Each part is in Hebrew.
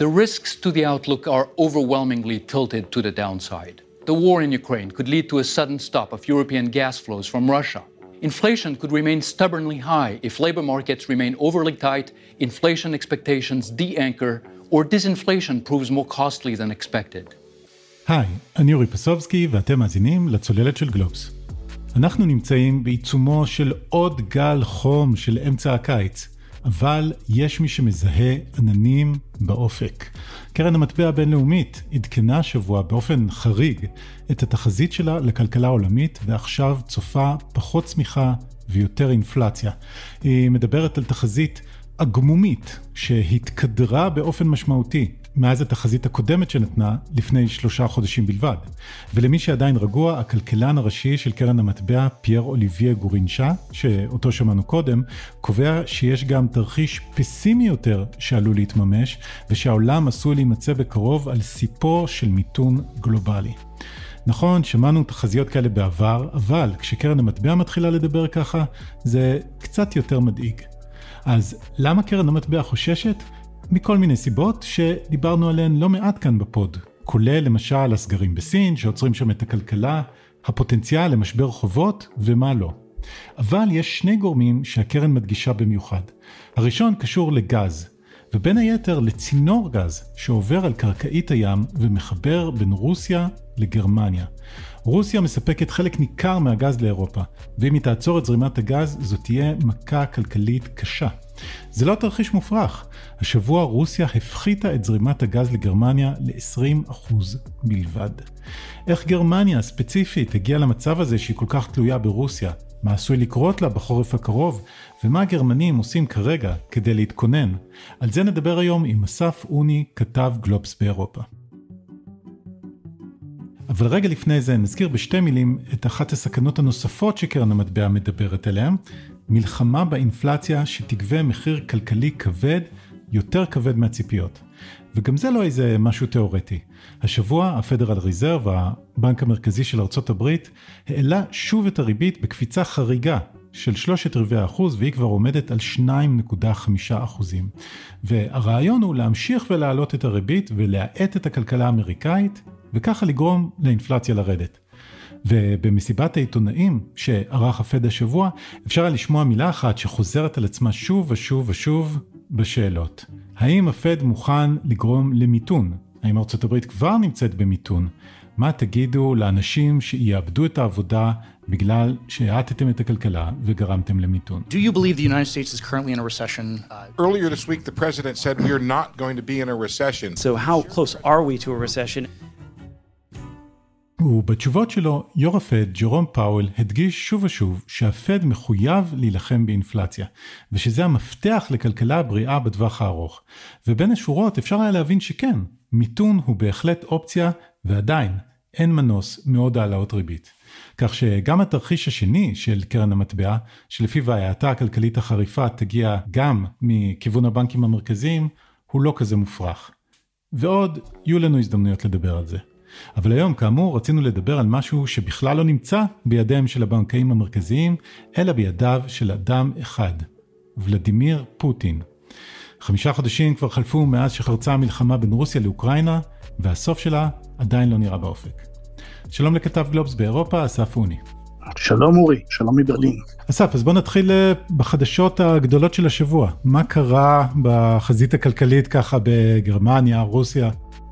The risks to the outlook are overwhelmingly tilted to the downside. The war in Ukraine could lead to a sudden stop of European gas flows from Russia. Inflation could remain stubbornly high if labor markets remain overly tight, inflation expectations de anchor, or disinflation proves more costly than expected. היי, אני אורי פסובסקי ואתם מאזינים לצוללת של גלובס. אנחנו נמצאים בעיצומו של עוד גל חום של אמצע הקיץ, אבל יש מי שמזהה עננים באופק. קרן המטבע הבינלאומית עדכנה השבוע באופן חריג את התחזית שלה לכלכלה העולמית, ועכשיו צופה פחות צמיחה ויותר אינפלציה. היא מדברת על תחזית עגמומית שהתקדרה באופן משמעותי מאז התחזית הקודמת שנתנה לפני שלושה חודשים בלבד. ולמי שעדיין רגוע, הכלכלן הראשי של קרן המטבע, פייר אוליביה גורינשה, שאותו שמענו קודם, קובע שיש גם תרחיש פסימי יותר שעלול להתממש, ושהעולם עשוי להימצא בקרוב על סיפו של מיתון גלובלי. נכון, שמענו תחזיות כאלה בעבר, אבל כשקרן המטבע מתחילה לדבר ככה, זה קצת יותר מדאיג. אז למה קרן המטבע חוששת? מכל מיני סיבות שדיברנו עליהן לא מעט כאן בפוד, כולל למשל הסגרים בסין שעוצרים שם את הכלכלה, הפוטנציאל למשבר חובות ומה לא. אבל יש שני גורמים שהקרן מדגישה במיוחד. הראשון קשור לגז, ובין היתר לצינור גז שעובר על קרקעית הים ומחבר בין רוסיה לגרמניה. רוסיה מספקת חלק ניכר מהגז לאירופה, ואם היא תעצור את זרימת הגז, זו תהיה מכה כלכלית קשה. זה לא תרחיש מופרך, השבוע רוסיה הפחיתה את זרימת הגז לגרמניה ל-20% בלבד. איך גרמניה ספציפית הגיעה למצב הזה שהיא כל כך תלויה ברוסיה? מה עשוי לקרות לה בחורף הקרוב? ומה הגרמנים עושים כרגע כדי להתכונן? על זה נדבר היום עם אסף אוני, כתב גלובס באירופה. אבל רגע לפני זה נזכיר בשתי מילים את אחת הסכנות הנוספות שקרן המטבע מדברת עליהן, מלחמה באינפלציה שתגבה מחיר כלכלי כבד, יותר כבד מהציפיות. וגם זה לא איזה משהו תיאורטי. השבוע הפדרל ריזרב, הבנק המרכזי של ארצות הברית, העלה שוב את הריבית בקפיצה חריגה של שלושת רבעי האחוז והיא כבר עומדת על 2.5 אחוזים. והרעיון הוא להמשיך ולהעלות את הריבית ולהאט את הכלכלה האמריקאית וככה לגרום לאינפלציה לרדת. ובמסיבת העיתונאים שערך הפד השבוע, אפשר היה לשמוע מילה אחת שחוזרת על עצמה שוב ושוב ושוב בשאלות. האם הפד מוכן לגרום למיתון? האם ארצות הברית כבר נמצאת במיתון? מה תגידו לאנשים שיאבדו את העבודה בגלל שהאטתם את הכלכלה וגרמתם למיתון? Do you believe the United States is currently in a recession? Uh, Earlier this week, the president said we are not going to be in a recession. So how close are we to a recession? ובתשובות שלו, יו"ר הפד, ג'רום פאוול, הדגיש שוב ושוב שהפד מחויב להילחם באינפלציה, ושזה המפתח לכלכלה בריאה בטווח הארוך. ובין השורות אפשר היה להבין שכן, מיתון הוא בהחלט אופציה, ועדיין, אין מנוס מעוד העלאות ריבית. כך שגם התרחיש השני של קרן המטבע, שלפיו ההאטה הכלכלית החריפה תגיע גם מכיוון הבנקים המרכזיים, הוא לא כזה מופרך. ועוד, יהיו לנו הזדמנויות לדבר על זה. אבל היום, כאמור, רצינו לדבר על משהו שבכלל לא נמצא בידיהם של הבנקאים המרכזיים, אלא בידיו של אדם אחד, ולדימיר פוטין. חמישה חודשים כבר חלפו מאז שחרצה המלחמה בין רוסיה לאוקראינה, והסוף שלה עדיין לא נראה באופק. שלום לכתב גלובס באירופה, אסף אוני. שלום אורי, שלום מברלין. אסף, אז בוא נתחיל אה, בחדשות הגדולות של השבוע. מה קרה בחזית הכלכלית ככה בגרמניה, רוסיה?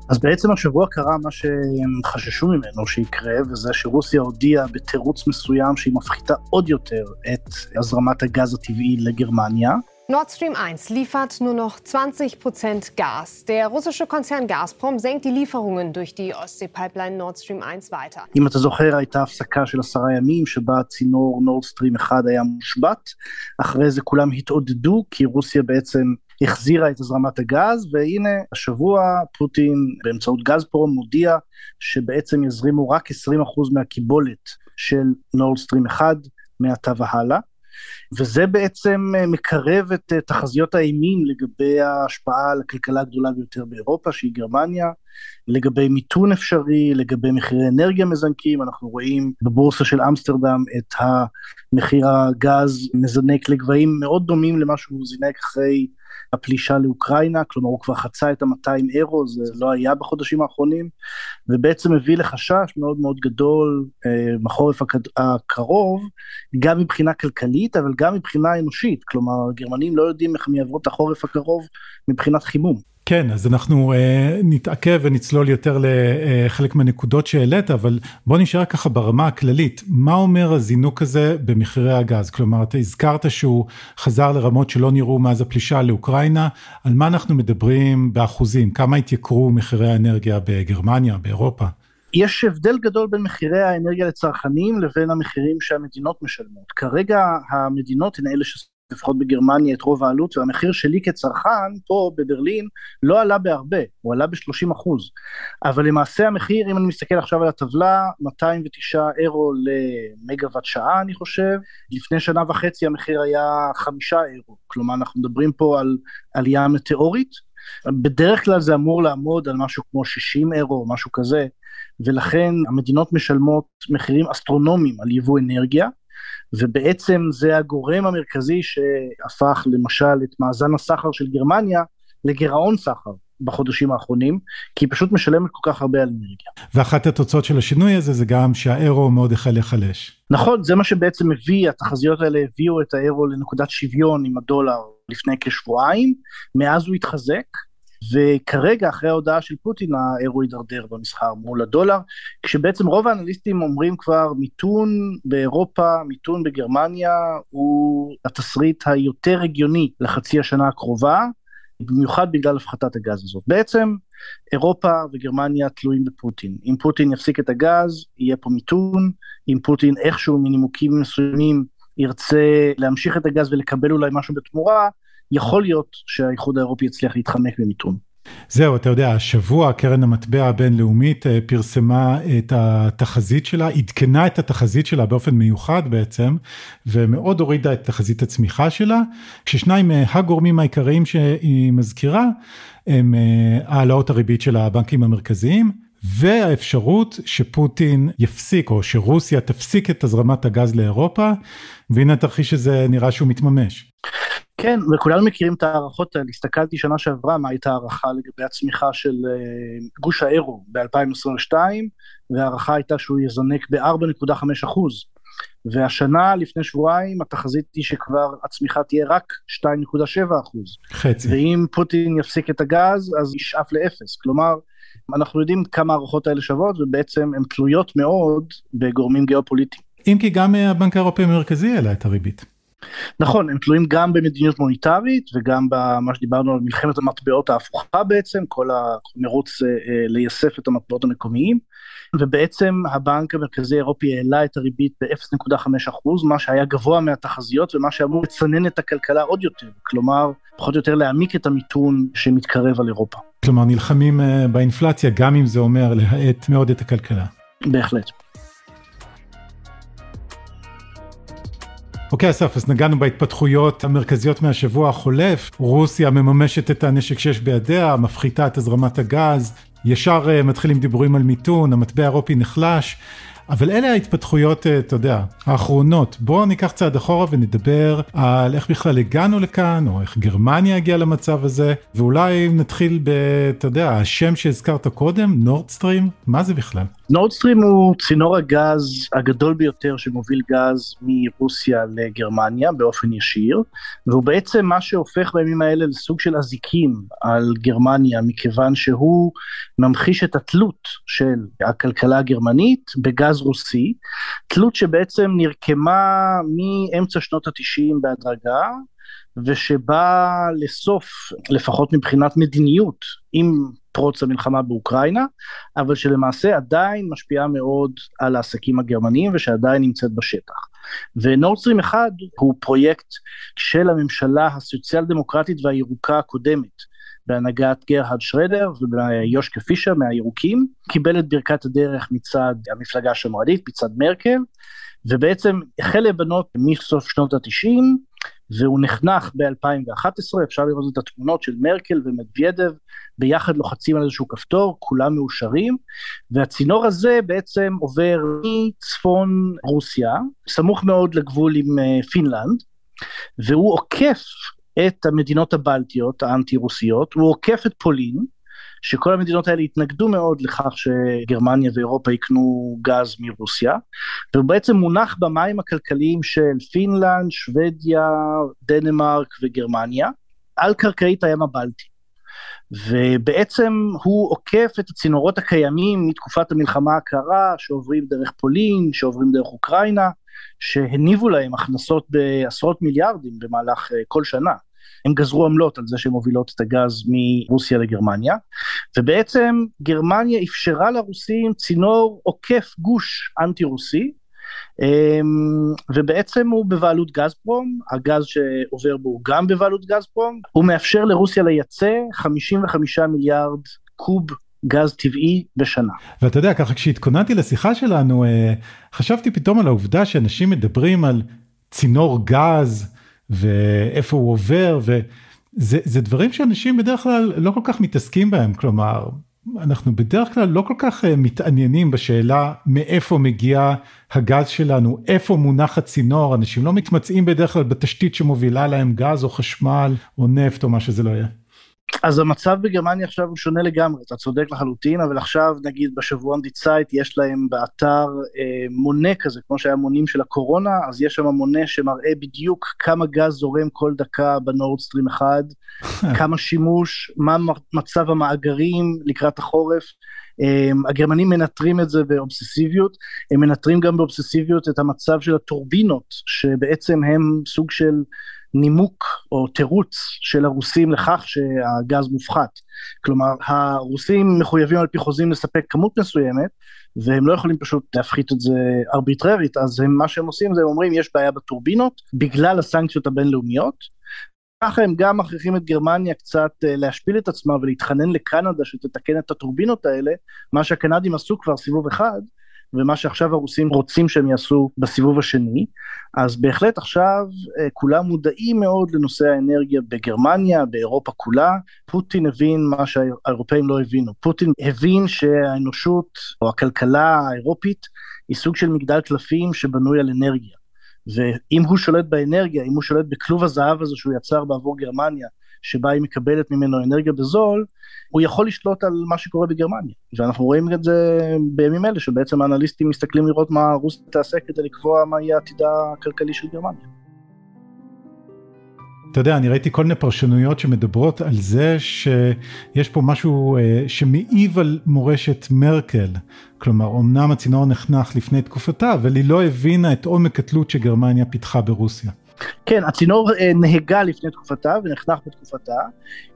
אז בעצם השבוע קרה מה שהם חששו ממנו שיקרה, וזה שרוסיה הודיעה בתירוץ מסוים שהיא מפחיתה עוד יותר את הזרמת הגז הטבעי לגרמניה. Nord Stream 1 liefert nur noch 20 Prozent Gas. Der russische Konzern Gazprom senkt die Lieferungen durch die Ostsee-Pipeline Nord Stream 1 weiter. אם אתה זוכר, הייתה הפסקה של עשרה ימים שבה צינור נורד סטרים 1 היה מושבת. אחרי זה כולם התעודדו, כי רוסיה בעצם החזירה את הזרמת הגז, והנה השבוע פוטין באמצעות גזפרום מודיע שבעצם יזרימו רק 20% מהקיבולת של נורד סטרים 1 מעתה והלאה. וזה בעצם מקרב את תחזיות האימים לגבי ההשפעה על הכלכלה הגדולה ביותר באירופה שהיא גרמניה, לגבי מיתון אפשרי, לגבי מחירי אנרגיה מזנקים, אנחנו רואים בבורסה של אמסטרדם את המחיר הגז מזנק לגבהים מאוד דומים למה שהוא זינק אחרי הפלישה לאוקראינה, כלומר הוא כבר חצה את ה-200 אירו, זה לא היה בחודשים האחרונים, ובעצם הביא לחשש מאוד מאוד גדול אה, בחורף הקרוב, גם מבחינה כלכלית, אבל גם מבחינה אנושית, כלומר הגרמנים לא יודעים איך הם יעברו את החורף הקרוב מבחינת חימום. כן, אז אנחנו uh, נתעכב ונצלול יותר לחלק מהנקודות שהעלית, אבל בוא נשאר ככה ברמה הכללית. מה אומר הזינוק הזה במחירי הגז? כלומר, אתה הזכרת שהוא חזר לרמות שלא נראו מאז הפלישה לאוקראינה, על מה אנחנו מדברים באחוזים? כמה התייקרו מחירי האנרגיה בגרמניה, באירופה? יש הבדל גדול בין מחירי האנרגיה לצרכנים לבין המחירים שהמדינות משלמות. כרגע המדינות הן אלה ש... לפחות בגרמניה את רוב העלות והמחיר שלי כצרכן פה בברלין לא עלה בהרבה, הוא עלה ב-30 אחוז. אבל למעשה המחיר אם אני מסתכל עכשיו על הטבלה 209 אירו למגוואט שעה אני חושב, לפני שנה וחצי המחיר היה 5 אירו, כלומר אנחנו מדברים פה על עלייה מטאורית, בדרך כלל זה אמור לעמוד על משהו כמו 60 אירו או משהו כזה ולכן המדינות משלמות מחירים אסטרונומיים על יבוא אנרגיה ובעצם זה הגורם המרכזי שהפך למשל את מאזן הסחר של גרמניה לגירעון סחר בחודשים האחרונים, כי היא פשוט משלמת כל כך הרבה על אנרגיה. ואחת התוצאות של השינוי הזה זה גם שהאירו מאוד החל להיחלש. נכון, זה מה שבעצם הביא, התחזיות האלה הביאו את האירו לנקודת שוויון עם הדולר לפני כשבועיים, מאז הוא התחזק, וכרגע אחרי ההודעה של פוטין האירו הידרדר במסחר מול הדולר, כשבעצם רוב האנליסטים אומרים כבר מיתון באירופה, מיתון בגרמניה הוא התסריט היותר הגיוני לחצי השנה הקרובה, במיוחד בגלל הפחתת הגז הזאת. בעצם אירופה וגרמניה תלויים בפוטין. אם פוטין יפסיק את הגז, יהיה פה מיתון, אם פוטין איכשהו מנימוקים מסוימים ירצה להמשיך את הגז ולקבל אולי משהו בתמורה, יכול להיות שהאיחוד האירופי יצליח להתחמק ממיתון. זהו, אתה יודע, השבוע קרן המטבע הבינלאומית אה, פרסמה את התחזית שלה, עדכנה את התחזית שלה באופן מיוחד בעצם, ומאוד הורידה את תחזית הצמיחה שלה, כששניים הגורמים העיקריים שהיא מזכירה, הם אה, העלאות הריבית של הבנקים המרכזיים, והאפשרות שפוטין יפסיק או שרוסיה תפסיק את הזרמת הגז לאירופה, והנה התרחיש הזה נראה שהוא מתממש. כן, וכולנו מכירים את ההערכות האלה, הסתכלתי שנה שעברה מה הייתה הערכה לגבי הצמיחה של uh, גוש האירו ב-2022, וההערכה הייתה שהוא יזנק ב-4.5 אחוז. והשנה, לפני שבועיים, התחזית היא שכבר הצמיחה תהיה רק 2.7 אחוז. חצי. ואם פוטין יפסיק את הגז, אז ישאף לאפס. כלומר, אנחנו יודעים כמה ההערכות האלה שוות, ובעצם הן תלויות מאוד בגורמים גיאופוליטיים. אם כי גם אה, הבנק האירופי המרכזי העלה את הריבית. נכון, הם תלויים גם במדיניות מוניטרית וגם במה שדיברנו על מלחמת המטבעות ההפוכה בעצם, כל המרוץ אה, אה, לייסף את המטבעות המקומיים, ובעצם הבנק המרכזי האירופי העלה את הריבית ב-0.5 אחוז, מה שהיה גבוה מהתחזיות ומה שאמור לצנן את הכלכלה עוד יותר, כלומר, פחות או יותר להעמיק את המיתון שמתקרב על אירופה. כלומר, נלחמים אה, באינפלציה גם אם זה אומר להאט מאוד את הכלכלה. בהחלט. אוקיי אסף, אז נגענו בהתפתחויות המרכזיות מהשבוע החולף, רוסיה מממשת את הנשק שיש בידיה, מפחיתה את הזרמת הגז, ישר uh, מתחילים דיבורים על מיתון, המטבע האירופי נחלש, אבל אלה ההתפתחויות, אה, אתה יודע, האחרונות. בואו ניקח צעד אחורה ונדבר על איך בכלל הגענו לכאן, או איך גרמניה הגיעה למצב הזה, ואולי נתחיל ב... אתה יודע, השם שהזכרת קודם, נורדסטרים, מה זה בכלל? נורדסטרים הוא צינור הגז הגדול ביותר שמוביל גז מרוסיה לגרמניה באופן ישיר, והוא בעצם מה שהופך בימים האלה לסוג של אזיקים על גרמניה, מכיוון שהוא ממחיש את התלות של הכלכלה הגרמנית בגז רוסי, תלות שבעצם נרקמה מאמצע שנות התשעים בהדרגה, ושבא לסוף, לפחות מבחינת מדיניות, עם פרוץ המלחמה באוקראינה, אבל שלמעשה עדיין משפיעה מאוד על העסקים הגרמניים ושעדיין נמצאת בשטח. ונורדסטרים 1 הוא פרויקט של הממשלה הסוציאל דמוקרטית והירוקה הקודמת. בהנהגת גרהרד שרדר ויושקה פישר מהירוקים, קיבל את ברכת הדרך מצד המפלגה השמרנית, מצד מרקל, ובעצם החל לבנות מסוף שנות התשעים, והוא נחנך ב-2011, אפשר לראות את התמונות של מרקל ומדווידב, ביחד לוחצים על איזשהו כפתור, כולם מאושרים, והצינור הזה בעצם עובר מצפון רוסיה, סמוך מאוד לגבול עם אה, פינלנד, והוא עוקף את המדינות הבלטיות האנטי-רוסיות, הוא עוקף את פולין, שכל המדינות האלה התנגדו מאוד לכך שגרמניה ואירופה יקנו גז מרוסיה, והוא בעצם מונח במים הכלכליים של פינלנד, שוודיה, דנמרק וגרמניה, על קרקעית הים הבלטי. ובעצם הוא עוקף את הצינורות הקיימים מתקופת המלחמה הקרה, שעוברים דרך פולין, שעוברים דרך אוקראינה, שהניבו להם הכנסות בעשרות מיליארדים במהלך אה, כל שנה. הם גזרו עמלות על זה שהן מובילות את הגז מרוסיה לגרמניה, ובעצם גרמניה אפשרה לרוסים צינור עוקף גוש אנטי רוסי, אמ, ובעצם הוא בבעלות גזפרום, הגז שעובר בו הוא גם בבעלות גזפרום, הוא מאפשר לרוסיה לייצא 55 מיליארד קוב גז טבעי בשנה. ואתה יודע, ככה כשהתכוננתי לשיחה שלנו, אה, חשבתי פתאום על העובדה שאנשים מדברים על צינור גז ואיפה הוא עובר, וזה דברים שאנשים בדרך כלל לא כל כך מתעסקים בהם, כלומר, אנחנו בדרך כלל לא כל כך אה, מתעניינים בשאלה מאיפה מגיע הגז שלנו, איפה מונח הצינור, אנשים לא מתמצאים בדרך כלל בתשתית שמובילה להם גז או חשמל או נפט או מה שזה לא יהיה. אז המצב בגרמניה עכשיו הוא שונה לגמרי, אתה צודק לחלוטין, אבל עכשיו נגיד בשבועון דיצייט יש להם באתר אה, מונה כזה, כמו שהיה מונים של הקורונה, אז יש שם מונה שמראה בדיוק כמה גז זורם כל דקה בנורדסטרים 1, כמה שימוש, מה מצב המאגרים לקראת החורף. Um, הגרמנים מנטרים את זה באובססיביות, הם מנטרים גם באובססיביות את המצב של הטורבינות, שבעצם הם סוג של נימוק או תירוץ של הרוסים לכך שהגז מופחת. כלומר, הרוסים מחויבים על פי חוזים לספק כמות מסוימת, והם לא יכולים פשוט להפחית את זה ארביטררית, אז הם, מה שהם עושים זה הם אומרים יש בעיה בטורבינות, בגלל הסנקציות הבינלאומיות, ככה הם גם מכריחים את גרמניה קצת אה, להשפיל את עצמה ולהתחנן לקנדה שתתקן את הטורבינות האלה, מה שהקנדים עשו כבר סיבוב אחד, ומה שעכשיו הרוסים רוצים שהם יעשו בסיבוב השני, אז בהחלט עכשיו אה, כולם מודעים מאוד לנושא האנרגיה בגרמניה, באירופה כולה. פוטין הבין מה שהאירופאים לא הבינו. פוטין הבין שהאנושות או הכלכלה האירופית היא סוג של מגדל קלפים שבנוי על אנרגיה. ואם הוא שולט באנרגיה, אם הוא שולט בכלוב הזהב הזה שהוא יצר בעבור גרמניה, שבה היא מקבלת ממנו אנרגיה בזול, הוא יכול לשלוט על מה שקורה בגרמניה. ואנחנו רואים את זה בימים אלה, שבעצם האנליסטים מסתכלים לראות מה רוסיה תעשה כדי לקבוע מה יהיה עתידה הכלכלי של גרמניה. אתה יודע, אני ראיתי כל מיני פרשנויות שמדברות על זה שיש פה משהו אה, שמעיב על מורשת מרקל. כלומר, אמנם הצינור נחנך לפני תקופתה, אבל היא לא הבינה את עומק התלות שגרמניה פיתחה ברוסיה. כן, הצינור אה, נהגה לפני תקופתה ונחנך בתקופתה.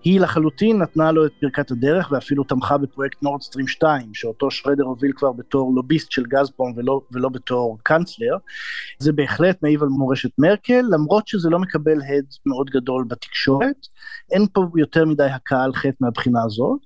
היא לחלוטין נתנה לו את ברכת הדרך ואפילו תמכה בפרויקט נורדסטרים 2, שאותו שרדר הוביל כבר בתור לוביסט של גזפרום ולא, ולא בתור קאנצלר. זה בהחלט מעיב על מורשת מרקל, למרות שזה לא מקבל הד מאוד גדול בתקשורת. אין פה יותר מדי הכאה על חטא מהבחינה הזאת,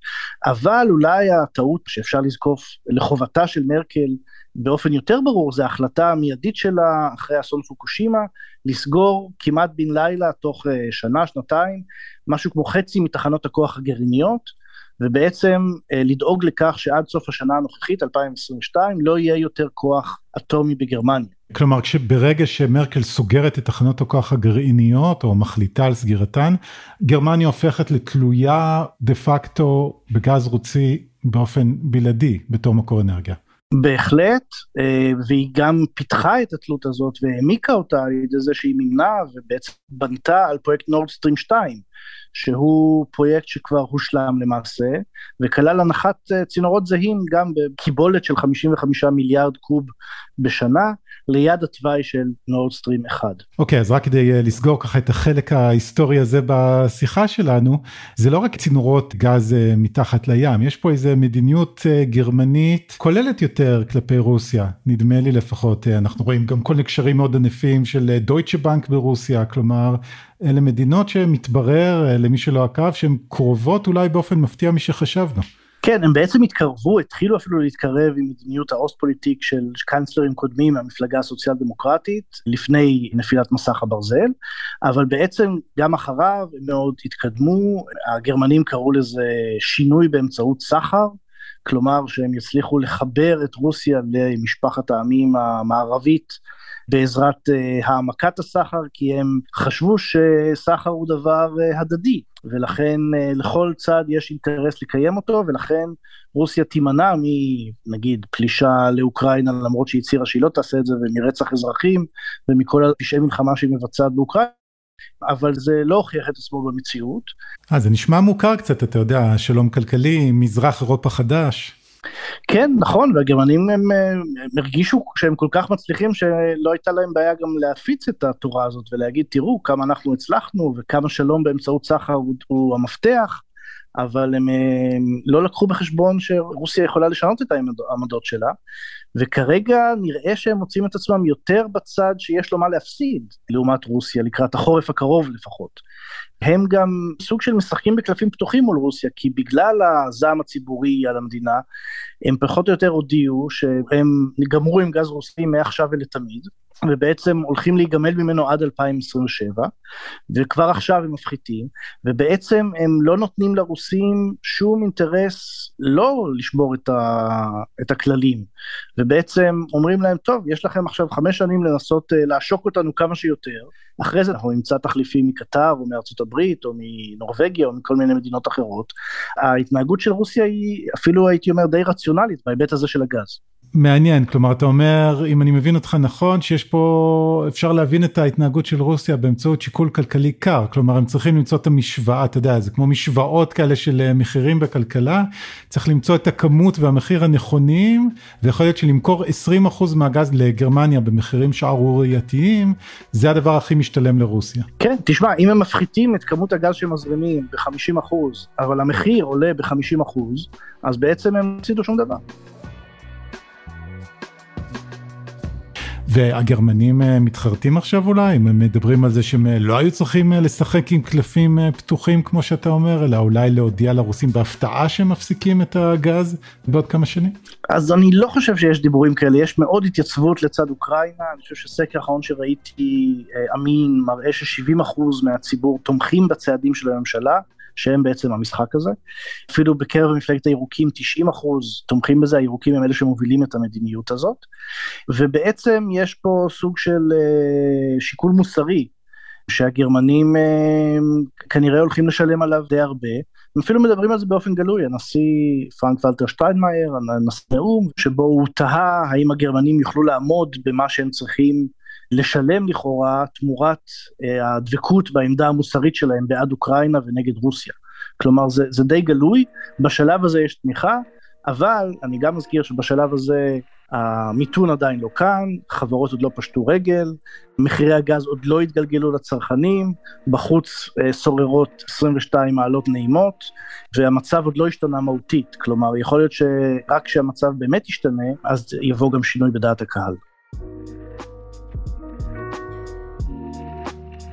אבל אולי הטעות שאפשר לזקוף לחובתה של מרקל באופן יותר ברור זה ההחלטה המיידית שלה אחרי אסון פוקושימה לסגור כמעט בן לילה תוך אה, שנה שנתיים משהו כמו חצי מתחנות הכוח הגרעיניות ובעצם אה, לדאוג לכך שעד סוף השנה הנוכחית 2022 לא יהיה יותר כוח אטומי בגרמניה. כלומר ברגע שמרקל סוגרת את תחנות הכוח הגרעיניות או מחליטה על סגירתן גרמניה הופכת לתלויה דה פקטו בגז רוצי באופן בלעדי בתור מקור אנרגיה. בהחלט, אה, והיא גם פיתחה את התלות הזאת והעמיקה אותה על ידי זה שהיא מימנה ובעצם בנתה על פרויקט נורדסטרים 2, שהוא פרויקט שכבר הושלם למעשה, וכלל הנחת אה, צינורות זהים גם בקיבולת של 55 מיליארד קוב בשנה, ליד התוואי של נורדסטרים 1. אוקיי, okay, אז רק כדי אה, לסגור ככה את החלק ההיסטורי הזה בשיחה שלנו, זה לא רק צינורות גז אה, מתחת לים, יש פה איזה מדיניות גרמנית כוללת יותר כלפי רוסיה, נדמה לי לפחות, אנחנו רואים גם כל מיני קשרים מאוד ענפים של דויטשה בנק ברוסיה, כלומר, אלה מדינות שמתברר למי שלא עקב שהן קרובות אולי באופן מפתיע משחשבנו. כן, הם בעצם התקרבו, התחילו אפילו להתקרב עם מדיניות ה Ostpolitik של קאנצלרים קודמים מהמפלגה הסוציאל דמוקרטית לפני נפילת מסך הברזל, אבל בעצם גם אחריו הם מאוד התקדמו, הגרמנים קראו לזה שינוי באמצעות סחר, כלומר שהם יצליחו לחבר את רוסיה למשפחת העמים המערבית בעזרת uh, העמקת הסחר, כי הם חשבו שסחר הוא דבר uh, הדדי, ולכן uh, לכל צד יש אינטרס לקיים אותו, ולכן רוסיה תימנע מנגיד פלישה לאוקראינה, למרות שהיא הצהירה שהיא לא תעשה את זה, ומרצח אזרחים, ומכל הפשעי מלחמה שהיא מבצעת באוקראינה. אבל זה לא הוכיח את עצמו במציאות. אה, זה נשמע מוכר קצת, אתה יודע, שלום כלכלי, מזרח אירופה חדש. כן, נכון, והגרמנים הם, הם הרגישו שהם כל כך מצליחים שלא הייתה להם בעיה גם להפיץ את התורה הזאת ולהגיד, תראו כמה אנחנו הצלחנו וכמה שלום באמצעות סחר הוא, הוא המפתח. אבל הם, הם לא לקחו בחשבון שרוסיה יכולה לשנות את העמדות שלה, וכרגע נראה שהם מוצאים את עצמם יותר בצד שיש לו מה להפסיד לעומת רוסיה לקראת החורף הקרוב לפחות. הם גם סוג של משחקים בקלפים פתוחים מול רוסיה, כי בגלל הזעם הציבורי על המדינה, הם פחות או יותר הודיעו שהם גמרו עם גז רוסי מעכשיו ולתמיד, ובעצם הולכים להיגמל ממנו עד 2027, וכבר עכשיו הם מפחיתים, ובעצם הם לא נותנים לרוסים שום אינטרס לא לשבור את, ה, את הכללים, ובעצם אומרים להם, טוב, יש לכם עכשיו חמש שנים לנסות אה, לעשוק אותנו כמה שיותר, אחרי זה אנחנו נמצא תחליפים מקטר או מארצות הברית או מנורבגיה או מכל מיני מדינות אחרות. ההתנהגות של רוסיה היא אפילו הייתי אומר די רציונלית בהיבט הזה של הגז. מעניין, כלומר אתה אומר, אם אני מבין אותך נכון, שיש פה, אפשר להבין את ההתנהגות של רוסיה באמצעות שיקול כלכלי קר, כלומר הם צריכים למצוא את המשוואה, אתה יודע, זה כמו משוואות כאלה של אה, מחירים בכלכלה, צריך למצוא את הכמות והמחיר הנכונים, ויכול להיות שלמכור 20% מהגז לגרמניה במחירים שערורייתיים, זה הדבר הכי משתלם לרוסיה. כן, תשמע, אם הם מפחיתים את כמות הגז שמזרימים ב-50%, אבל המחיר עולה ב-50%, אז בעצם הם הפסידו שום דבר. והגרמנים אה, מתחרטים עכשיו אולי, הם מדברים על זה שהם אה, לא היו צריכים אה, לשחק עם קלפים פתוחים כמו שאתה אומר, אלא אולי להודיע לרוסים בהפתעה שהם מפסיקים את הגז בעוד כמה שנים? אז אני לא חושב שיש דיבורים כאלה, יש מאוד התייצבות לצד אוקראינה, אני חושב שסקר האחרון שראיתי אמין מראה ש-70% מהציבור תומכים בצעדים של הממשלה. שהם בעצם המשחק הזה. אפילו בקרב מפלגת הירוקים 90 אחוז תומכים בזה, הירוקים הם אלה שמובילים את המדיניות הזאת. ובעצם יש פה סוג של uh, שיקול מוסרי, שהגרמנים uh, כנראה הולכים לשלם עליו די הרבה. הם אפילו מדברים על זה באופן גלוי, הנשיא פרנק ולטר שטיינמאייר, הנשיא נאום, שבו הוא תהה האם הגרמנים יוכלו לעמוד במה שהם צריכים לשלם לכאורה תמורת אה, הדבקות בעמדה המוסרית שלהם בעד אוקראינה ונגד רוסיה. כלומר זה, זה די גלוי, בשלב הזה יש תמיכה, אבל אני גם מזכיר שבשלב הזה המיתון עדיין לא כאן, חברות עוד לא פשטו רגל, מחירי הגז עוד לא התגלגלו לצרכנים, בחוץ אה, שוררות 22 מעלות נעימות, והמצב עוד לא השתנה מהותית, כלומר יכול להיות שרק כשהמצב באמת ישתנה, אז יבוא גם שינוי בדעת הקהל.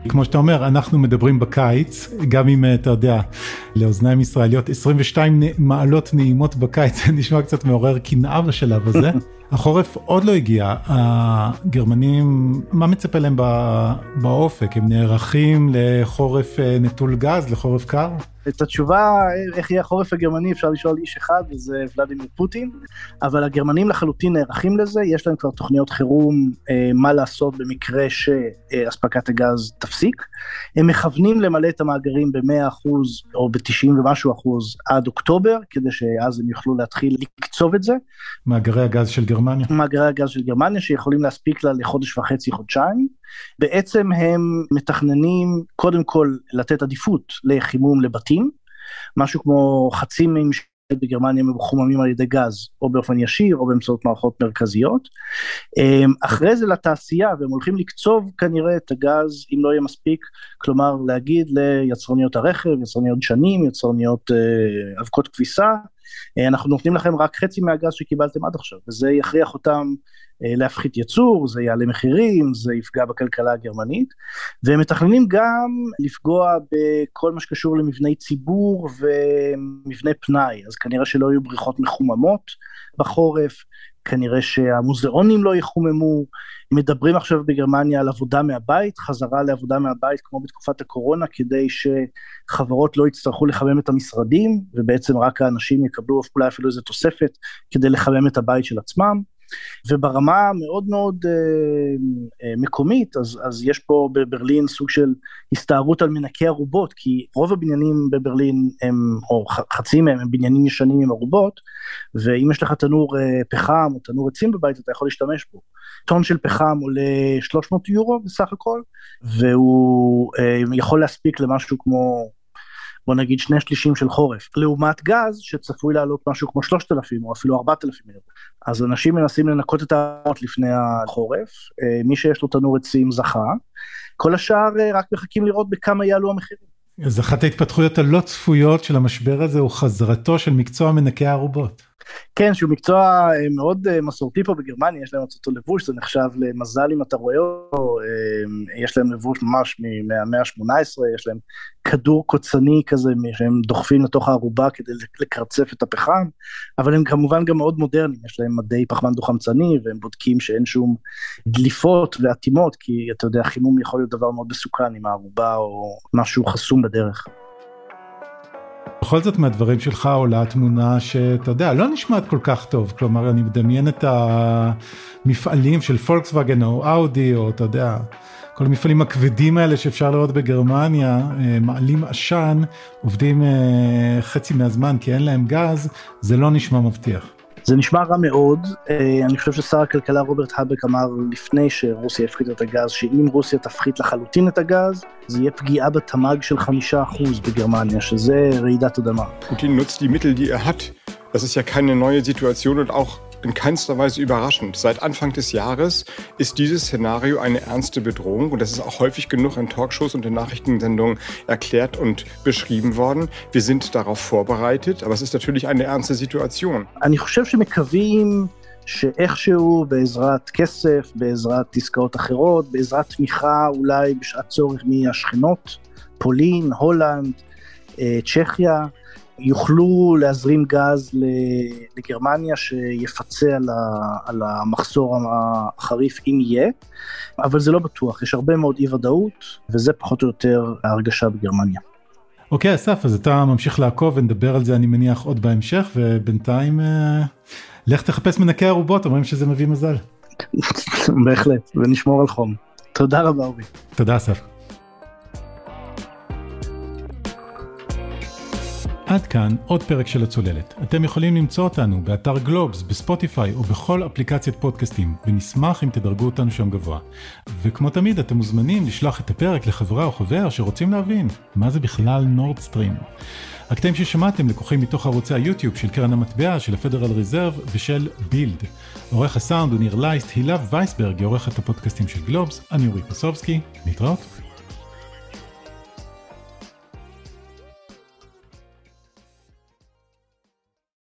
כמו שאתה אומר, אנחנו מדברים בקיץ, גם אם אתה יודע, לאוזניים ישראליות, 22 מעלות נעימות בקיץ, זה נשמע קצת מעורר קנאה בשלב הזה. החורף עוד לא הגיע, הגרמנים, מה מצפה להם באופק? הם נערכים לחורף אה, נטול גז, לחורף קר? את התשובה איך יהיה החורף הגרמני אפשר לשאול איש אחד וזה ולדימיר פוטין, אבל הגרמנים לחלוטין נערכים לזה, יש להם כבר תוכניות חירום אה, מה לעשות במקרה שאספקת הגז תפסיק. הם מכוונים למלא את המאגרים ב-100% או ב-90 ומשהו אחוז עד אוקטובר, כדי שאז הם יוכלו להתחיל לקצוב את זה. מאגרי הגז של גרמניה. מאגרי הגז של גרמניה שיכולים להספיק לה לחודש וחצי, חודשיים. בעצם הם מתכננים קודם כל לתת עדיפות לחימום לבתים, משהו כמו חצי ממשלת בגרמניה מחוממים על ידי גז, או באופן ישיר או באמצעות מערכות מרכזיות. אמ, אחרי זה לתעשייה, והם הולכים לקצוב כנראה את הגז אם לא יהיה מספיק, כלומר להגיד ליצרניות הרכב, יצרניות שנים, יצרניות אה, אבקות כביסה, אנחנו נותנים לכם רק חצי מהגז שקיבלתם עד עכשיו, וזה יכריח אותם אה, להפחית ייצור, זה יעלה מחירים, זה יפגע בכלכלה הגרמנית, והם מתכננים גם לפגוע בכל מה שקשור למבני ציבור ומבני פנאי, אז כנראה שלא יהיו בריכות מחוממות בחורף, כנראה שהמוזיאונים לא יחוממו, מדברים עכשיו בגרמניה על עבודה מהבית, חזרה לעבודה מהבית כמו בתקופת הקורונה, כדי שחברות לא יצטרכו לחמם את המשרדים, ובעצם רק האנשים יקבלו אולי אפילו איזה תוספת כדי לחמם את הבית של עצמם. וברמה מאוד מאוד אה, אה, מקומית, אז, אז יש פה בברלין סוג של הסתערות על מנקי ארובות, כי רוב הבניינים בברלין הם, או חצי מהם הם בניינים ישנים עם ארובות, ואם יש לך תנור אה, פחם או תנור עצים בבית, אתה יכול להשתמש בו. טון של פחם עולה 300 יורו בסך הכל, והוא אה, יכול להספיק למשהו כמו נגיד שני שלישים של חורף, לעומת גז שצפוי לעלות משהו כמו 3,000 או אפילו 4,000 יורו. אז אנשים מנסים לנקות את הארמות לפני החורף, אה, מי שיש לו תנור עצים זכה, כל השאר אה, רק מחכים לראות בכמה יעלו המחירים. אז אחת ההתפתחויות הלא צפויות של המשבר הזה הוא חזרתו של מקצוע מנקי הערובות. כן, שהוא מקצוע אה, מאוד אה, מסורתי פה בגרמניה, יש להם אותו לבוש, זה נחשב למזל אם אתה רואה אותו, אה, יש להם לבוש ממש מהמאה ה-18, יש להם כדור קוצני כזה שהם דוחפים לתוך הערובה כדי לקרצף את הפחם, אבל הם כמובן גם מאוד מודרניים, יש להם מדי פחמן דו-חמצני, והם בודקים שאין שום דליפות ואטימות, כי אתה יודע, חימום יכול להיות דבר מאוד מסוכן עם הערובה או משהו חסום בדרך. בכל זאת מהדברים שלך עולה תמונה שאתה יודע לא נשמעת כל כך טוב כלומר אני מדמיין את המפעלים של פולקסווגן או אאודי או אתה יודע כל המפעלים הכבדים האלה שאפשר לראות בגרמניה אה, מעלים עשן עובדים אה, חצי מהזמן כי אין להם גז זה לא נשמע מבטיח. זה נשמע רע מאוד, אה, אני חושב ששר הכלכלה רוברט האבק אמר לפני שרוסיה הפחיתה את הגז, שאם רוסיה תפחית לחלוטין את הגז, זה יהיה פגיעה בתמ"ג של חמישה אחוז בגרמניה, שזה רעידת אדמה. פוטין נוצט די מיטל די er hat. Das ist ja keine neue in keinster Weise überraschend. Seit Anfang des Jahres ist dieses Szenario eine ernste Bedrohung und das ist auch häufig genug in Talkshows und in Nachrichtensendungen erklärt und beschrieben worden. Wir sind darauf vorbereitet, aber es ist natürlich eine ernste Situation. שאיכשהו בעזרת כסף, בעזרת עסקאות אחרות, בעזרת תמיכה אולי בשעת צורך מהשכנות, פולין, הולנד, צ'כיה, יוכלו להזרים גז לגרמניה שיפצה על, ה, על המחסור החריף אם יהיה, אבל זה לא בטוח, יש הרבה מאוד אי ודאות וזה פחות או יותר ההרגשה בגרמניה. אוקיי אסף אז אתה ממשיך לעקוב ונדבר על זה אני מניח עוד בהמשך ובינתיים אה, לך תחפש מנקי ערובות אומרים שזה מביא מזל. בהחלט ונשמור על חום. תודה רבה אורי. תודה אסף. עד כאן עוד פרק של הצוללת. אתם יכולים למצוא אותנו באתר גלובס, בספוטיפיי או בכל אפליקציית פודקאסטים, ונשמח אם תדרגו אותנו שם גבוה. וכמו תמיד, אתם מוזמנים לשלוח את הפרק לחברה או חבר שרוצים להבין מה זה בכלל נורדסטרים. הקטעים ששמעתם לקוחים מתוך ערוצי היוטיוב של קרן המטבע, של הפדרל ריזרב ושל בילד. עורך הסאונד הוא ניר לייסט, הילה וייסברג היא עורכת הפודקאסטים של גלובס, אני אורי פסובסקי, להתראות.